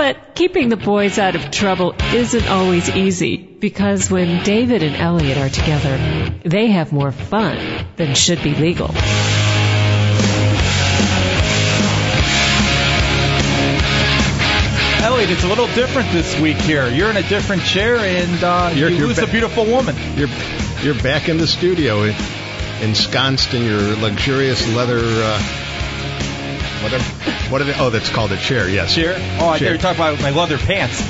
But keeping the boys out of trouble isn't always easy because when David and Elliot are together, they have more fun than should be legal. Elliot, it's a little different this week here. You're in a different chair, and uh, You're- you you're lose ba- a beautiful woman. You're you're back in the studio, ensconced in your luxurious leather. Uh, What are they? Oh, that's called a chair. Yes. Chair? Oh, I thought you were talking about my leather pants.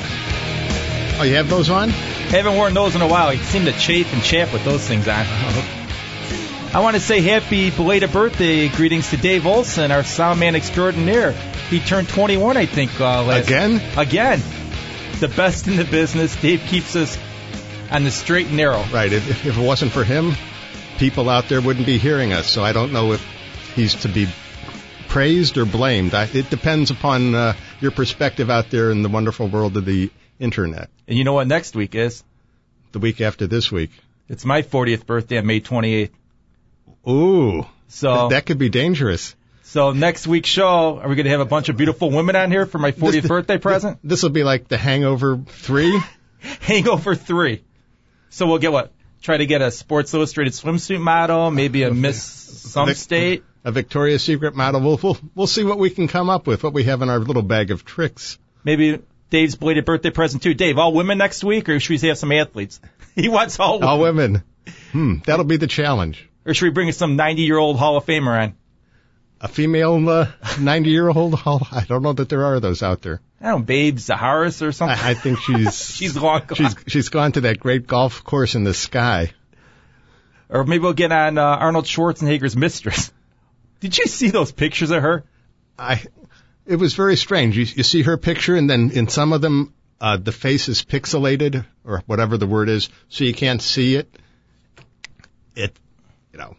Oh, you have those on? I haven't worn those in a while. I seem to chafe and chap with those things on. I want to say happy belated birthday greetings to Dave Olson, our sound man extraordinaire. He turned 21, I think, uh, last Again? Again. The best in the business. Dave keeps us on the straight and narrow. Right. If, if it wasn't for him, people out there wouldn't be hearing us. So I don't know if he's to be praised or blamed. I, it depends upon uh, your perspective out there in the wonderful world of the internet. And you know what next week is? The week after this week. It's my 40th birthday on May 28th. Ooh. So that could be dangerous. So next week's show, are we going to have a bunch of beautiful women on here for my 40th This- birthday present? This will be like the Hangover 3. Hangover three. So we'll get what? Try to get a Sports Illustrated swimsuit model, maybe a Miss some state. A Victoria's Secret model. We'll, we'll we'll see what we can come up with, what we have in our little bag of tricks. Maybe Dave's belated birthday present too. Dave, all women next week, or should we have some athletes? he wants all women. All women. Hmm, that'll be the challenge. Or should we bring some 90 year old Hall of Famer on? A female uh, 90 year old. Hall? I don't know that there are those out there. I don't know, Babe Zaharias or something. I, I think she's She's long gone. she's she's gone to that great golf course in the sky. Or maybe we'll get on uh, Arnold Schwarzenegger's mistress. Did you see those pictures of her? I it was very strange. You, you see her picture, and then in some of them, uh, the face is pixelated or whatever the word is, so you can't see it. It, you know,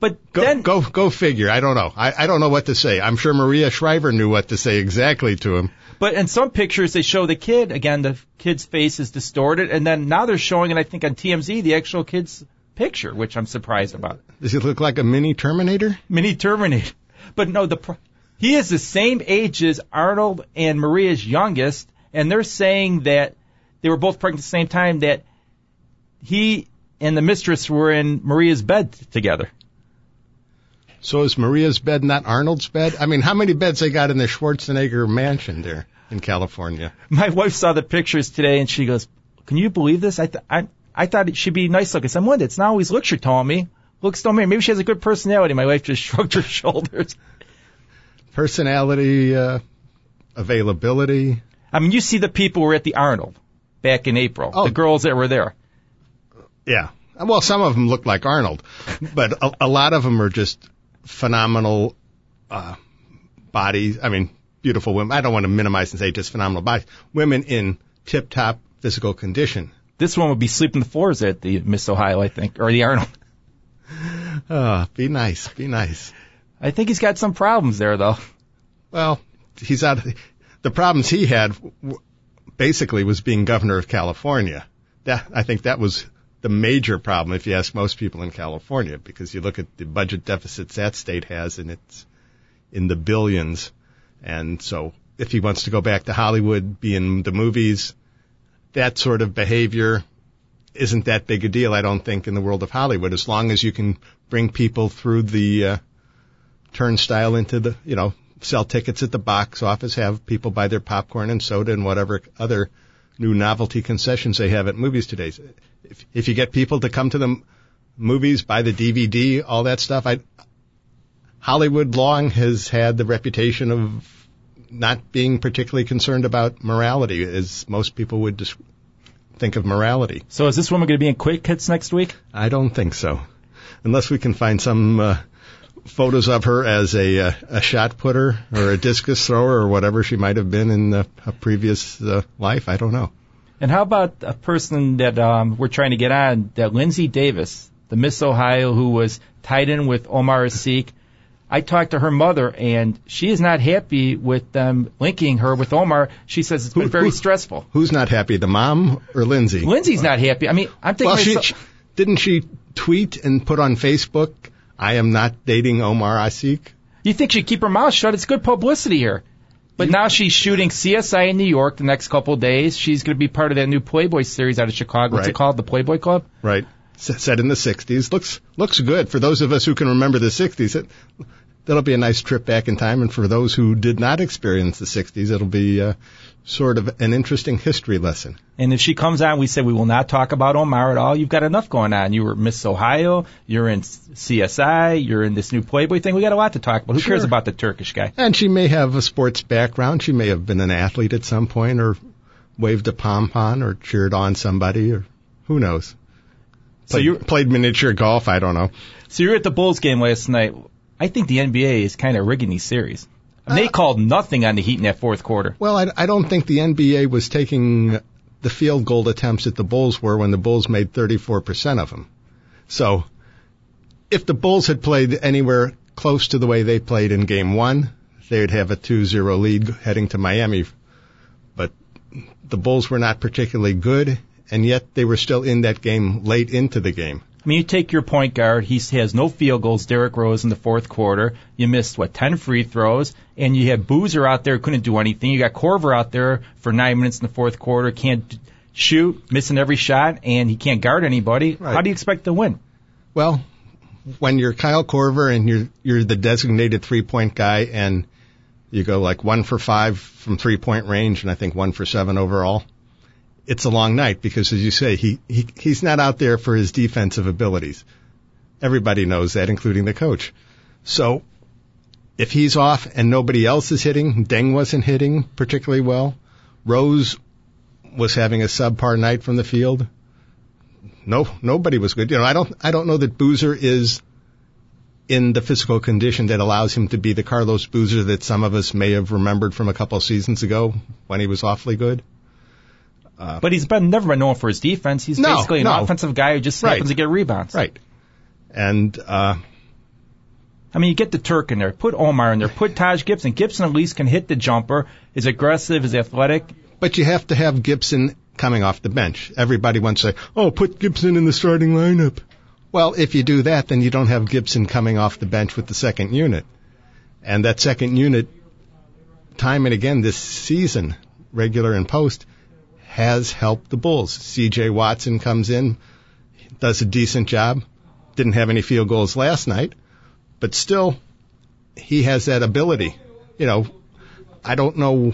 But Go, then, go, go figure. I don't know. I, I don't know what to say. I'm sure Maria Shriver knew what to say exactly to him. But in some pictures, they show the kid again. The kid's face is distorted, and then now they're showing it. I think on TMZ the actual kid's picture, which I'm surprised about. Does he look like a mini Terminator? Mini Terminator. But no, the he is the same age as Arnold and Maria's youngest, and they're saying that they were both pregnant at the same time. That he and the mistress were in Maria's bed together. So is Maria's bed not Arnold's bed? I mean, how many beds they got in the Schwarzenegger mansion there in California? My wife saw the pictures today, and she goes, "Can you believe this? I th- I I thought it should be nice looking." I said, "What? It's not always looks." You're telling me. Looks don't matter. Maybe she has a good personality. My wife just shrugged her shoulders. Personality, uh, availability. I mean, you see the people who were at the Arnold back in April. Oh. The girls that were there. Yeah. Well, some of them look like Arnold, but a, a lot of them are just phenomenal uh, bodies. I mean, beautiful women. I don't want to minimize and say just phenomenal bodies. Women in tip-top physical condition. This one would be sleeping the floors at the Miss Ohio, I think, or the Arnold. Uh, be nice, be nice. I think he's got some problems there, though. Well, he's out. The problems he had basically was being governor of California. That I think that was the major problem if you ask most people in California, because you look at the budget deficits that state has, and it's in the billions. And so, if he wants to go back to Hollywood, be in the movies, that sort of behavior isn't that big a deal, I don't think, in the world of Hollywood, as long as you can bring people through the uh, turnstile into the, you know, sell tickets at the box office, have people buy their popcorn and soda and whatever other new novelty concessions they have at movies today. If, if you get people to come to the movies, buy the DVD, all that stuff, I, Hollywood long has had the reputation of not being particularly concerned about morality, as most people would dis- think of morality. So is this woman going to be in Quick Hits next week? I don't think so, unless we can find some uh, photos of her as a uh, a shot putter or a discus thrower or whatever she might have been in uh, a previous uh, life. I don't know. And how about a person that um, we're trying to get on, that Lindsay Davis, the Miss Ohio who was tied in with Omar Asik. I talked to her mother, and she is not happy with them linking her with Omar. She says it's been Who- very who- stressful. Who's not happy, the mom or Lindsay? Lindsay's not happy. I mean, I'm thinking. well, she, she didn't she tweet and put on Facebook, "I am not dating Omar Asik." You think she'd keep her mouth shut? It's good publicity here. But now she's shooting CSI in New York the next couple of days. She's going to be part of that new Playboy series out of Chicago. What's it called? The Playboy Club? Right. Set in the 60s. Looks looks good for those of us who can remember the 60s. It, that'll be a nice trip back in time, and for those who did not experience the 60s, it'll be uh, sort of an interesting history lesson. And if she comes on, we say we will not talk about Omar at all. You've got enough going on. You were Miss Ohio. You're in CSI. You're in this new Playboy thing. We got a lot to talk about. Who cares about the Turkish guy? And she may have a sports background. She may have been an athlete at some point, or waved a pom pom, or cheered on somebody, or who knows. So you played miniature golf. I don't know. so you're at the Bulls game last night. I think the NBA is kind of rigging these series. And they Uh, called nothing on the Heat in that fourth quarter. Well, I, I don't think the NBA was taking the field goal attempts that the Bulls were when the Bulls made 34% of them. So, if the Bulls had played anywhere close to the way they played in game one, they'd have a 2-0 lead heading to Miami. But the Bulls were not particularly good, and yet they were still in that game late into the game. I mean, you take your point guard. He has no field goals. Derrick Rose in the fourth quarter. You missed what ten free throws, and you had Boozer out there couldn't do anything. You got Korver out there for nine minutes in the fourth quarter, can't shoot, missing every shot, and he can't guard anybody. Right. How do you expect to win? Well, when you're Kyle Korver and you're you're the designated three point guy and you go like one for five from three point range and I think one for seven overall, it's a long night because as you say, he, he he's not out there for his defensive abilities. Everybody knows that, including the coach. So if he's off and nobody else is hitting, Deng wasn't hitting particularly well. Rose was having a subpar night from the field no nobody was good. You know, I don't I don't know that Boozer is in the physical condition that allows him to be the Carlos Boozer that some of us may have remembered from a couple of seasons ago when he was awfully good. But he's been never been known for his defense. He's No, basically an no. offensive guy who just Right. happens to get rebounds. Right. And uh I mean, you get the Turk in there, put Omar in there, put Taj Gibson. Gibson at least can hit the jumper, is aggressive, is athletic. but you have to have Gibson coming off the bench. Everybody wants to say, "Oh, put Gibson in the starting lineup." Well, if you do that, then you don't have Gibson coming off the bench with the second unit. And that second unit time and again this season, regular and post, has helped the Bulls. CJ Watson comes in, does a decent job. Didn't have any field goals last night, but still he has that ability. You know, I don't know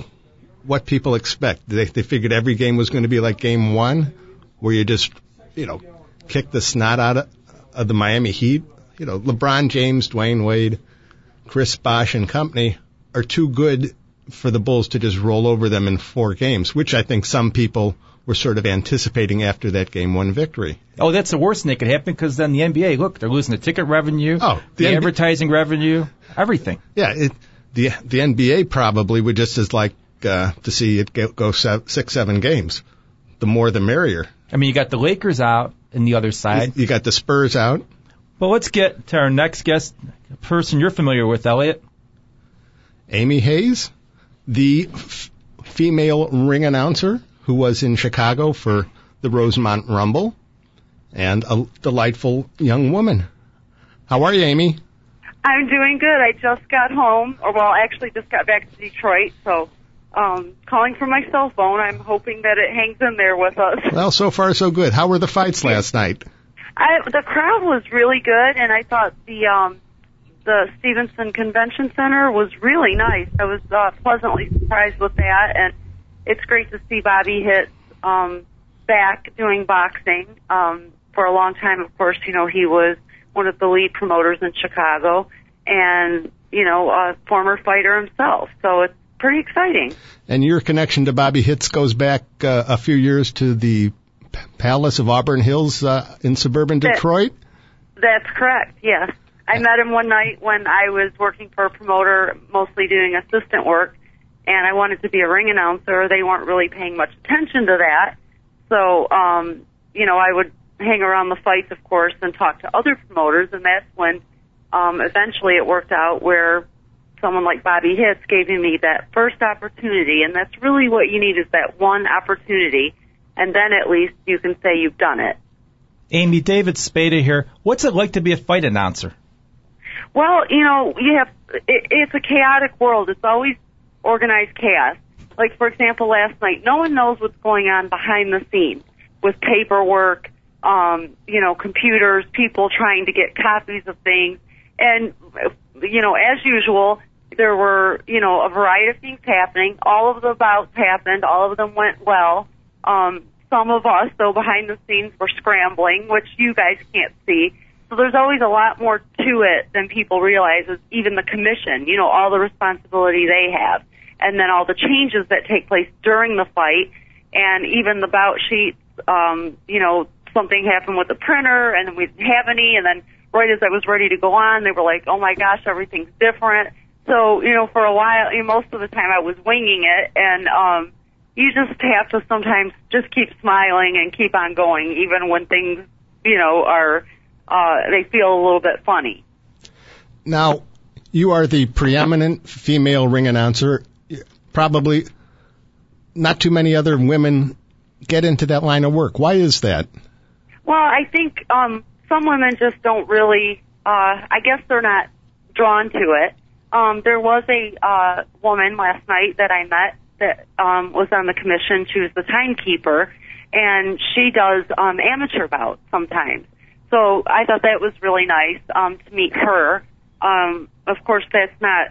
what people expect. They, they figured every game was going to be like game one, where you just, you know, kick the snot out of, of the Miami Heat. You know, LeBron James, Dwyane Wade, Chris Bosh and company are too good for the Bulls to just roll over them in four games, which I think some people were sort of anticipating after that game one victory. Oh, that's the worst thing that could happen because then the NBA, look, they're losing the ticket revenue, Oh, the, the NBA advertising revenue, everything. Yeah, it, the the NBA probably would just as like uh, to see it go, go se- six, seven games. The more, the merrier. I mean, you got the Lakers out in the other side. You got the Spurs out. But let's get to our next guest, a person you're familiar with, Elliot. Amy Hayes, the f- female ring announcer who was in Chicago for the Rosemont Rumble, and a delightful young woman. How are you, Amy? I'm doing good. I just got home, or well, actually just got back to Detroit, so um, calling from my cell phone. I'm hoping that it hangs in there with us. Well, so far so good. How were the fights last night? I, the crowd was really good, and I thought the um, the Stevenson Convention Center was really nice. I was uh, pleasantly surprised with that, and it's great to see Bobby Hitz um, back doing boxing. Um, for a long time, of course, you know he was one of the lead promoters in Chicago, and you know a former fighter himself. So it's pretty exciting. And your connection to Bobby Hitz goes back uh, a few years to the Palace of Auburn Hills uh, in suburban That- Detroit. That's correct. Yes, I met him one night when I was working for a promoter, mostly doing assistant work, and I wanted to be a ring announcer. They weren't really paying much attention to that, So, um, you know, I would hang around the fights, of course, and talk to other promoters, and that's when um, eventually it worked out where someone like Bobby Hitz gave me that first opportunity, and that's really what you need is that one opportunity, and then at least you can say you've done it. Amy, David Spada here. What's it like to be a fight announcer? Well, you know, you have it, it's a chaotic world. It's always organized chaos. Like for example, last night, no one knows what's going on behind the scenes with paperwork, um, you know, computers, people trying to get copies of things, and you know, as usual, there were you know a variety of things happening. All of the bouts happened. All of them went well. Um, some of us, though, behind the scenes were scrambling, which you guys can't see. So there's always a lot more to it than people realize. Is even the commission, you know, all the responsibility they have, and then all the changes that take place during the fight, and even the bout sheets. Um, you know, something happened with the printer, and we didn't have any, and then right as I was ready to go on, they were like, "Oh my gosh, everything's different." So you know, for a while, you know, most of the time I was winging it, and um, you just have to sometimes just keep smiling and keep on going, even when things, you know, are uh, they feel a little bit funny. Now, you are the preeminent female ring announcer. Probably not too many other women get into that line of work. Why is that? Well, I think um, some women just don't really. Uh, I guess they're not drawn to it. Um, there was a uh, woman last night that I met that um, was on the commission. She was the timekeeper, and she does um, amateur bouts sometimes. So I thought that was really nice um, to meet her. Um, of course, that's not.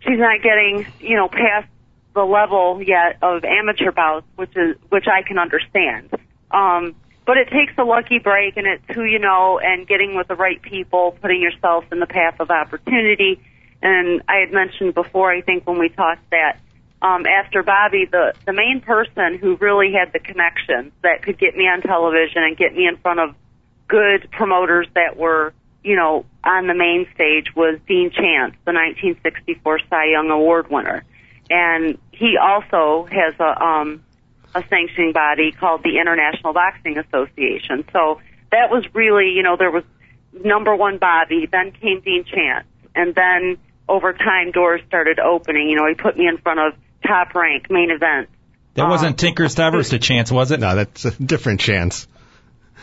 She's not getting you know past the level yet of amateur bouts, which is which I can understand. Um, but it takes a lucky break, and it's who you know, and getting with the right people, putting yourself in the path of opportunity. And I had mentioned before, I think when we talked that um, after Bobby, the the main person who really had the connections that could get me on television and get me in front of good promoters that were, you know, on the main stage was Dean Chance, the 1964 Cy Young Award winner, and he also has a um, a sanctioning body called the International Boxing Association. So that was really, you know, there was number one Bobby, then came Dean Chance, and then over time doors started opening. You know, he put me in front of top rank main events. That wasn't Tinker Stavros a chance, was it? No, that's a different chance.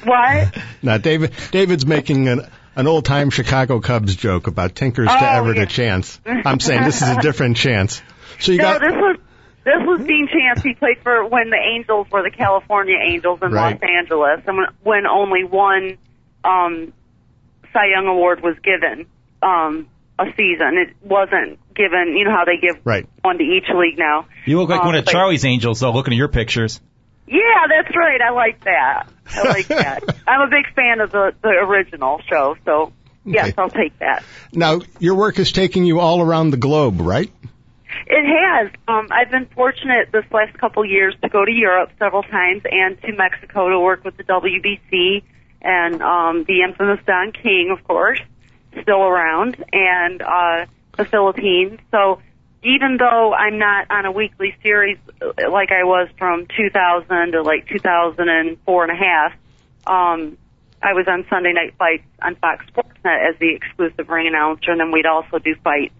What? Now, David, David's making an, an old time Chicago Cubs joke about Tinkers Oh, to Evers yeah. a chance. I'm saying this is a different chance. So you no, got this was this was Dean Chance. He played for when the Angels were the California Angels in Right. Los Angeles, and when, when only one um, Cy Young Award was given um, a season. It wasn't given. You know how they give right. one to each league now. You look like Um, one of Charlie's Angels, though, looking at your pictures. Yeah, that's right. I like that. I like that. I'm a big fan of the the original show, so yes, Okay. I'll take that. Now your work is taking you all around the globe, right? It has. Um, I've been fortunate this last couple years to go to Europe several times and to Mexico to work with the WBC and um, the infamous Don King, of course, still around, and uh, the Philippines. So even though I'm not on a weekly series like I was from 2000 to like 2004 and a half, um, I was on Sunday Night Fights on Fox Sportsnet as the exclusive ring announcer, and then we'd also do fights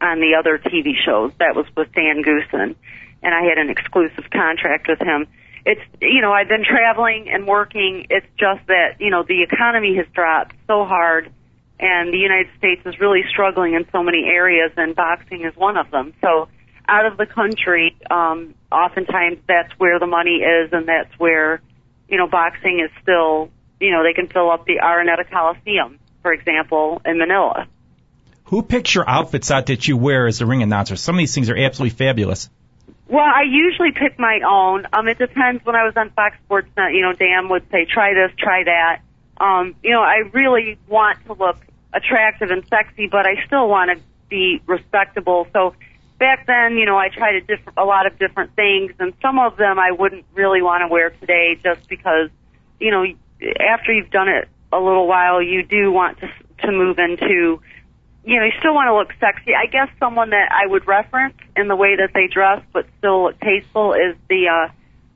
on the other TV shows. That was with Dan Goossen, and I had an exclusive contract with him. It's you know I've been traveling and working. It's just that you know the economy has dropped so hard, and the United States is really struggling in so many areas, and boxing is one of them. So out of the country, um, oftentimes that's where the money is, and that's where you know boxing is still you know they can fill up the Araneta Coliseum, for example, in Manila. Who picks your outfits out that you wear as a ring announcer? Some of these things are absolutely fabulous. Well, I usually pick my own. Um, it depends. When I was on Fox Sports Net, you know, Dan would say, "Try this, try that." Um, you know, I really want to look attractive and sexy, but I still want to be respectable. So back then, you know, I tried a, diff- a lot of different things, and some of them I wouldn't really want to wear today, just because, you know, after you've done it a little while, you do want to to move into you know, you still want to look sexy. I guess someone that I would reference in the way that they dress, but still look tasteful, is the uh,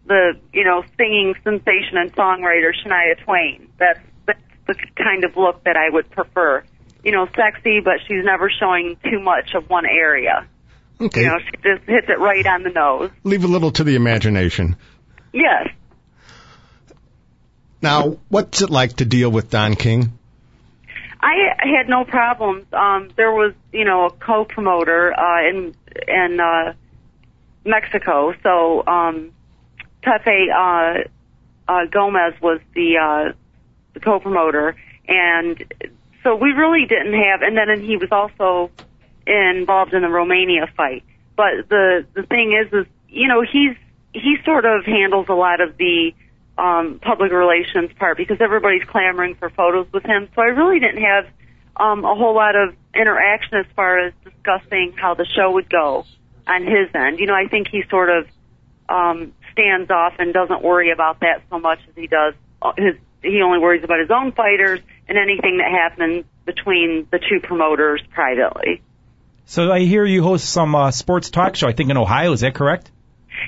the you know singing sensation and songwriter Shania Twain. That's that's the kind of look that I would prefer. You know, sexy, but she's never showing too much of one area. Okay. You know, she just hits it right on the nose. Leave a little to the imagination. Yes. Now, what's it like to deal with Don King? I had no problems. Um, there was, you know, a co-promoter uh, in in uh, Mexico. So um, Pepe uh, uh, Gomez was the uh, the co-promoter, and so we really didn't have. And then he was also involved in the Romania fight. But the the thing is, is you know, he's he sort of handles a lot of the um, public relations part because everybody's clamoring for photos with him. So I really didn't have um, a whole lot of interaction as far as discussing how the show would go on his end. You know, I think he sort of um, stands off and doesn't worry about that so much as he does uh, his. He only worries about his own fighters and anything that happens between the two promoters privately. So I hear you host some uh, sports talk show. I think in Ohio. Is that correct?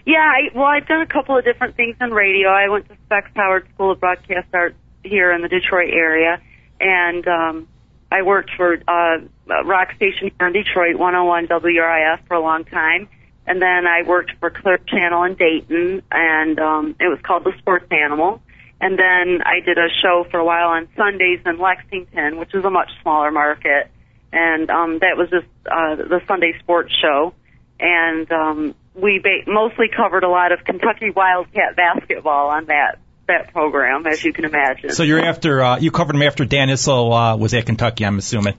Yeah, I, well, I've done a couple of different things in radio. I went to Specs Howard School of Broadcast Arts here in the Detroit area, and um, I worked for uh, a rock station here in Detroit, 101 WRIF, for a long time. And then I worked for Clear Channel in Dayton, and um, it was called The Sports Animal. And then I did a show for a while on Sundays in Lexington, which is a much smaller market. And um, that was just uh, the Sunday sports show. And um, we ba- mostly covered a lot of Kentucky Wildcat basketball on that that program, as you can imagine. So you're after uh, you covered him after Dan Issel uh, was at Kentucky. I'm assuming.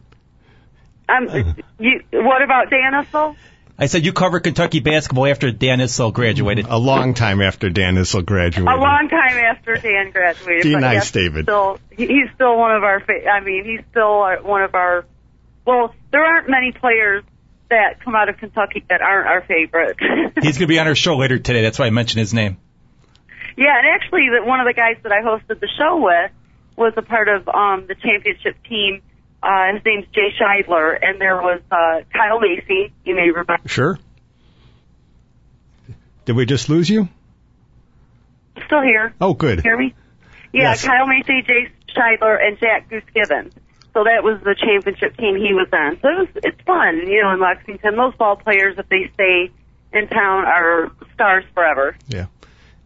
um, you, what about Dan Issel? I said you covered Kentucky basketball after Dan Issel graduated. A long time after Dan Issel graduated. A long time after Dan graduated. Be nice, yes, David. Still, he- he's still one of our. Fa- I mean, he's still one of our. Well, there aren't many players that come out of Kentucky that aren't our favorite. He's going to be on our show later today. That's why I mentioned his name. yeah, and actually, the, one of the guys that I hosted the show with was a part of um, the championship team. Uh, his name's Jay Shidler, and there was uh, Kyle Macy. You may remember. Sure. Did we just lose you? Still here. Oh, good. hear me? Yeah, Yes. Kyle Macy, Jay Shidler, and Jack Goose Givens. So that was the championship team he was on. So it was, it's fun, you know, in Lexington. Those ball players, if they stay in town, are stars forever. Yeah.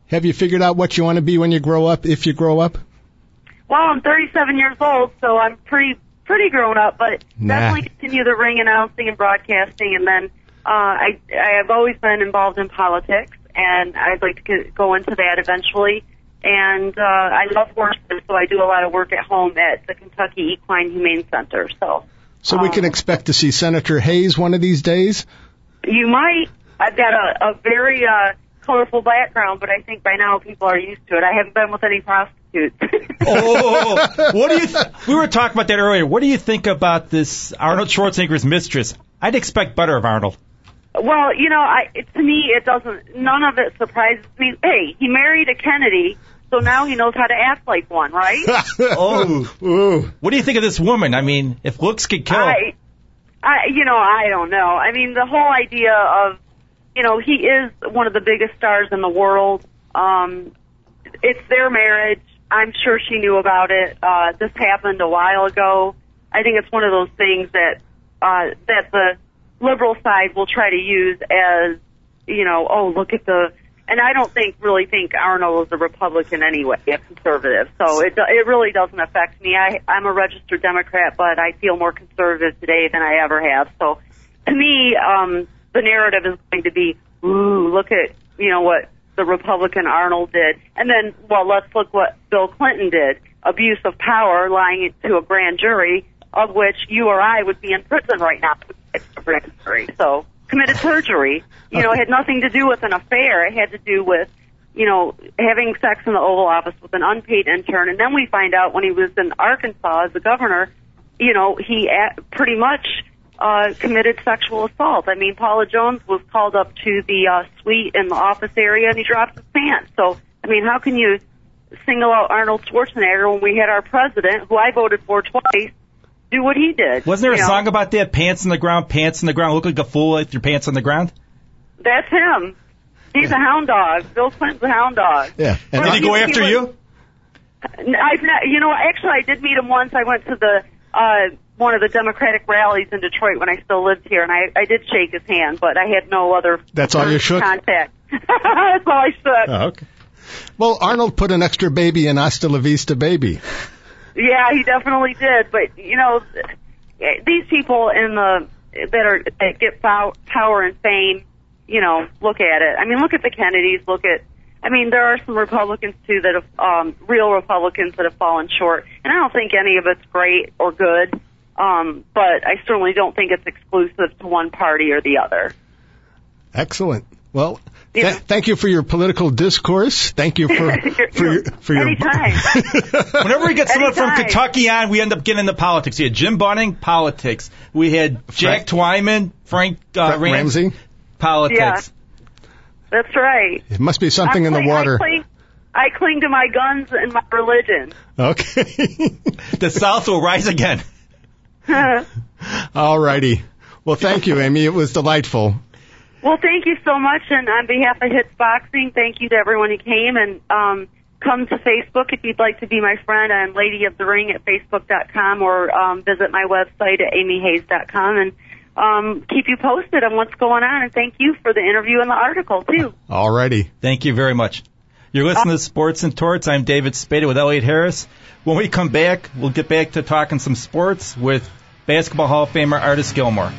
Have you figured out what you want to be when you grow up, if you grow up? Well, I'm 37 years old, so I'm pretty pretty grown up, but Nah. definitely continue the ring announcing and broadcasting. And then uh, I I have always been involved in politics, and I'd like to go into that eventually. And uh, I love horses, so I do a lot of work at home at the Kentucky Equine Humane Center. So So we can Oh. expect to see Senator Hayes one of these days? you might. I've got a, a very uh, colorful background, but I think by now people are used to it. I haven't been with any prostitutes. Oh, what do you? Th- we were talking about that earlier. What do you think about this Arnold Schwarzenegger's mistress? I'd expect better of Arnold. Well, you know, I it, to me it doesn't. None of it surprises me. Hey, he married a Kennedy, so now he knows how to act like one, right? Oh, Ooh. what do you think of this woman? I mean, if looks could kill, I, I, you know, I don't know. I mean, the whole idea of, you know, he is one of the biggest stars in the world. Um, it's their marriage. I'm sure she knew about it. Uh, this happened a while ago. I think it's one of those things that uh, that the liberal side will try to use as, you know, oh look at the. And I don't think really think Arnold is a Republican anyway, a conservative. So it it really doesn't affect me. I I'm a registered Democrat, but I feel more conservative today than I ever have. So to me, um, the narrative is going to be, ooh, look at you know what the Republican Arnold did, and then well, let's look what Bill Clinton did: abuse of power, lying to a grand jury, of which you or I would be in prison right now. So committed perjury. You know, it had nothing to do with an affair. It had to do with you know, having sex in the Oval Office with an unpaid intern, and then we find out when he was in Arkansas as the governor, you know, he pretty much uh, committed sexual assault. I mean, Paula Jones was called up to the uh, suite in the office area, and he dropped his pants. So, I mean, how can you single out Arnold Schwarzenegger when we had our president, who I voted for twice, do what he did? wasn't there a know? song about that? Pants on the ground, pants on the ground. Look like a fool with your pants on the ground. That's him. He's a hound dog. Bill Clinton's a hound dog. Yeah. And Did he go after was- you? I've not, you know, actually, I did meet him once. I went to the uh, one of the Democratic rallies in Detroit when I still lived here, and I, I did shake his hand, but I had no other. That's all you shook? Contact. That's all I shook. Oh, okay. Well, Arnold put an extra baby in Hasta La Vista Baby. Yeah, he definitely did. But you know, these people in the that are that get pow- power and fame, you know, look at it. I mean, look at the Kennedys. Look at. I mean, there are some Republicans too that have um, real Republicans that have fallen short, and I don't think any of it's great or good. Um, but I certainly don't think it's exclusive to one party or the other. Excellent. Well, th- Yeah. thank you for your political discourse. Thank you for You're- for your you're- for your. Whenever we get someone from Kentucky on, we end up getting into politics. We had Jim Bunning, politics. We had Jack Twyman, Frank uh, Frank Ram- Ramsey. politics. Yeah. That's right. It must be something I in the water. I cling, I cling to my guns and my religion. Okay. The South will rise again. All righty. Well, thank you, Amy. It was delightful. Well, thank you so much, and on behalf of Hits Boxing, thank you to everyone who came. And um, come to Facebook if you'd like to be my friend. I'm Lady of the Ring at Facebook.com, or um, visit my website at AmyHayes.com, and um, keep you posted on what's going on. And thank you for the interview and the article too. All righty. Thank you very much. You're listening to Sports and Torts. I'm David Spada with Elliot Harris. When we come back, we'll get back to talking some sports with Basketball Hall of Famer Artis Gilmore.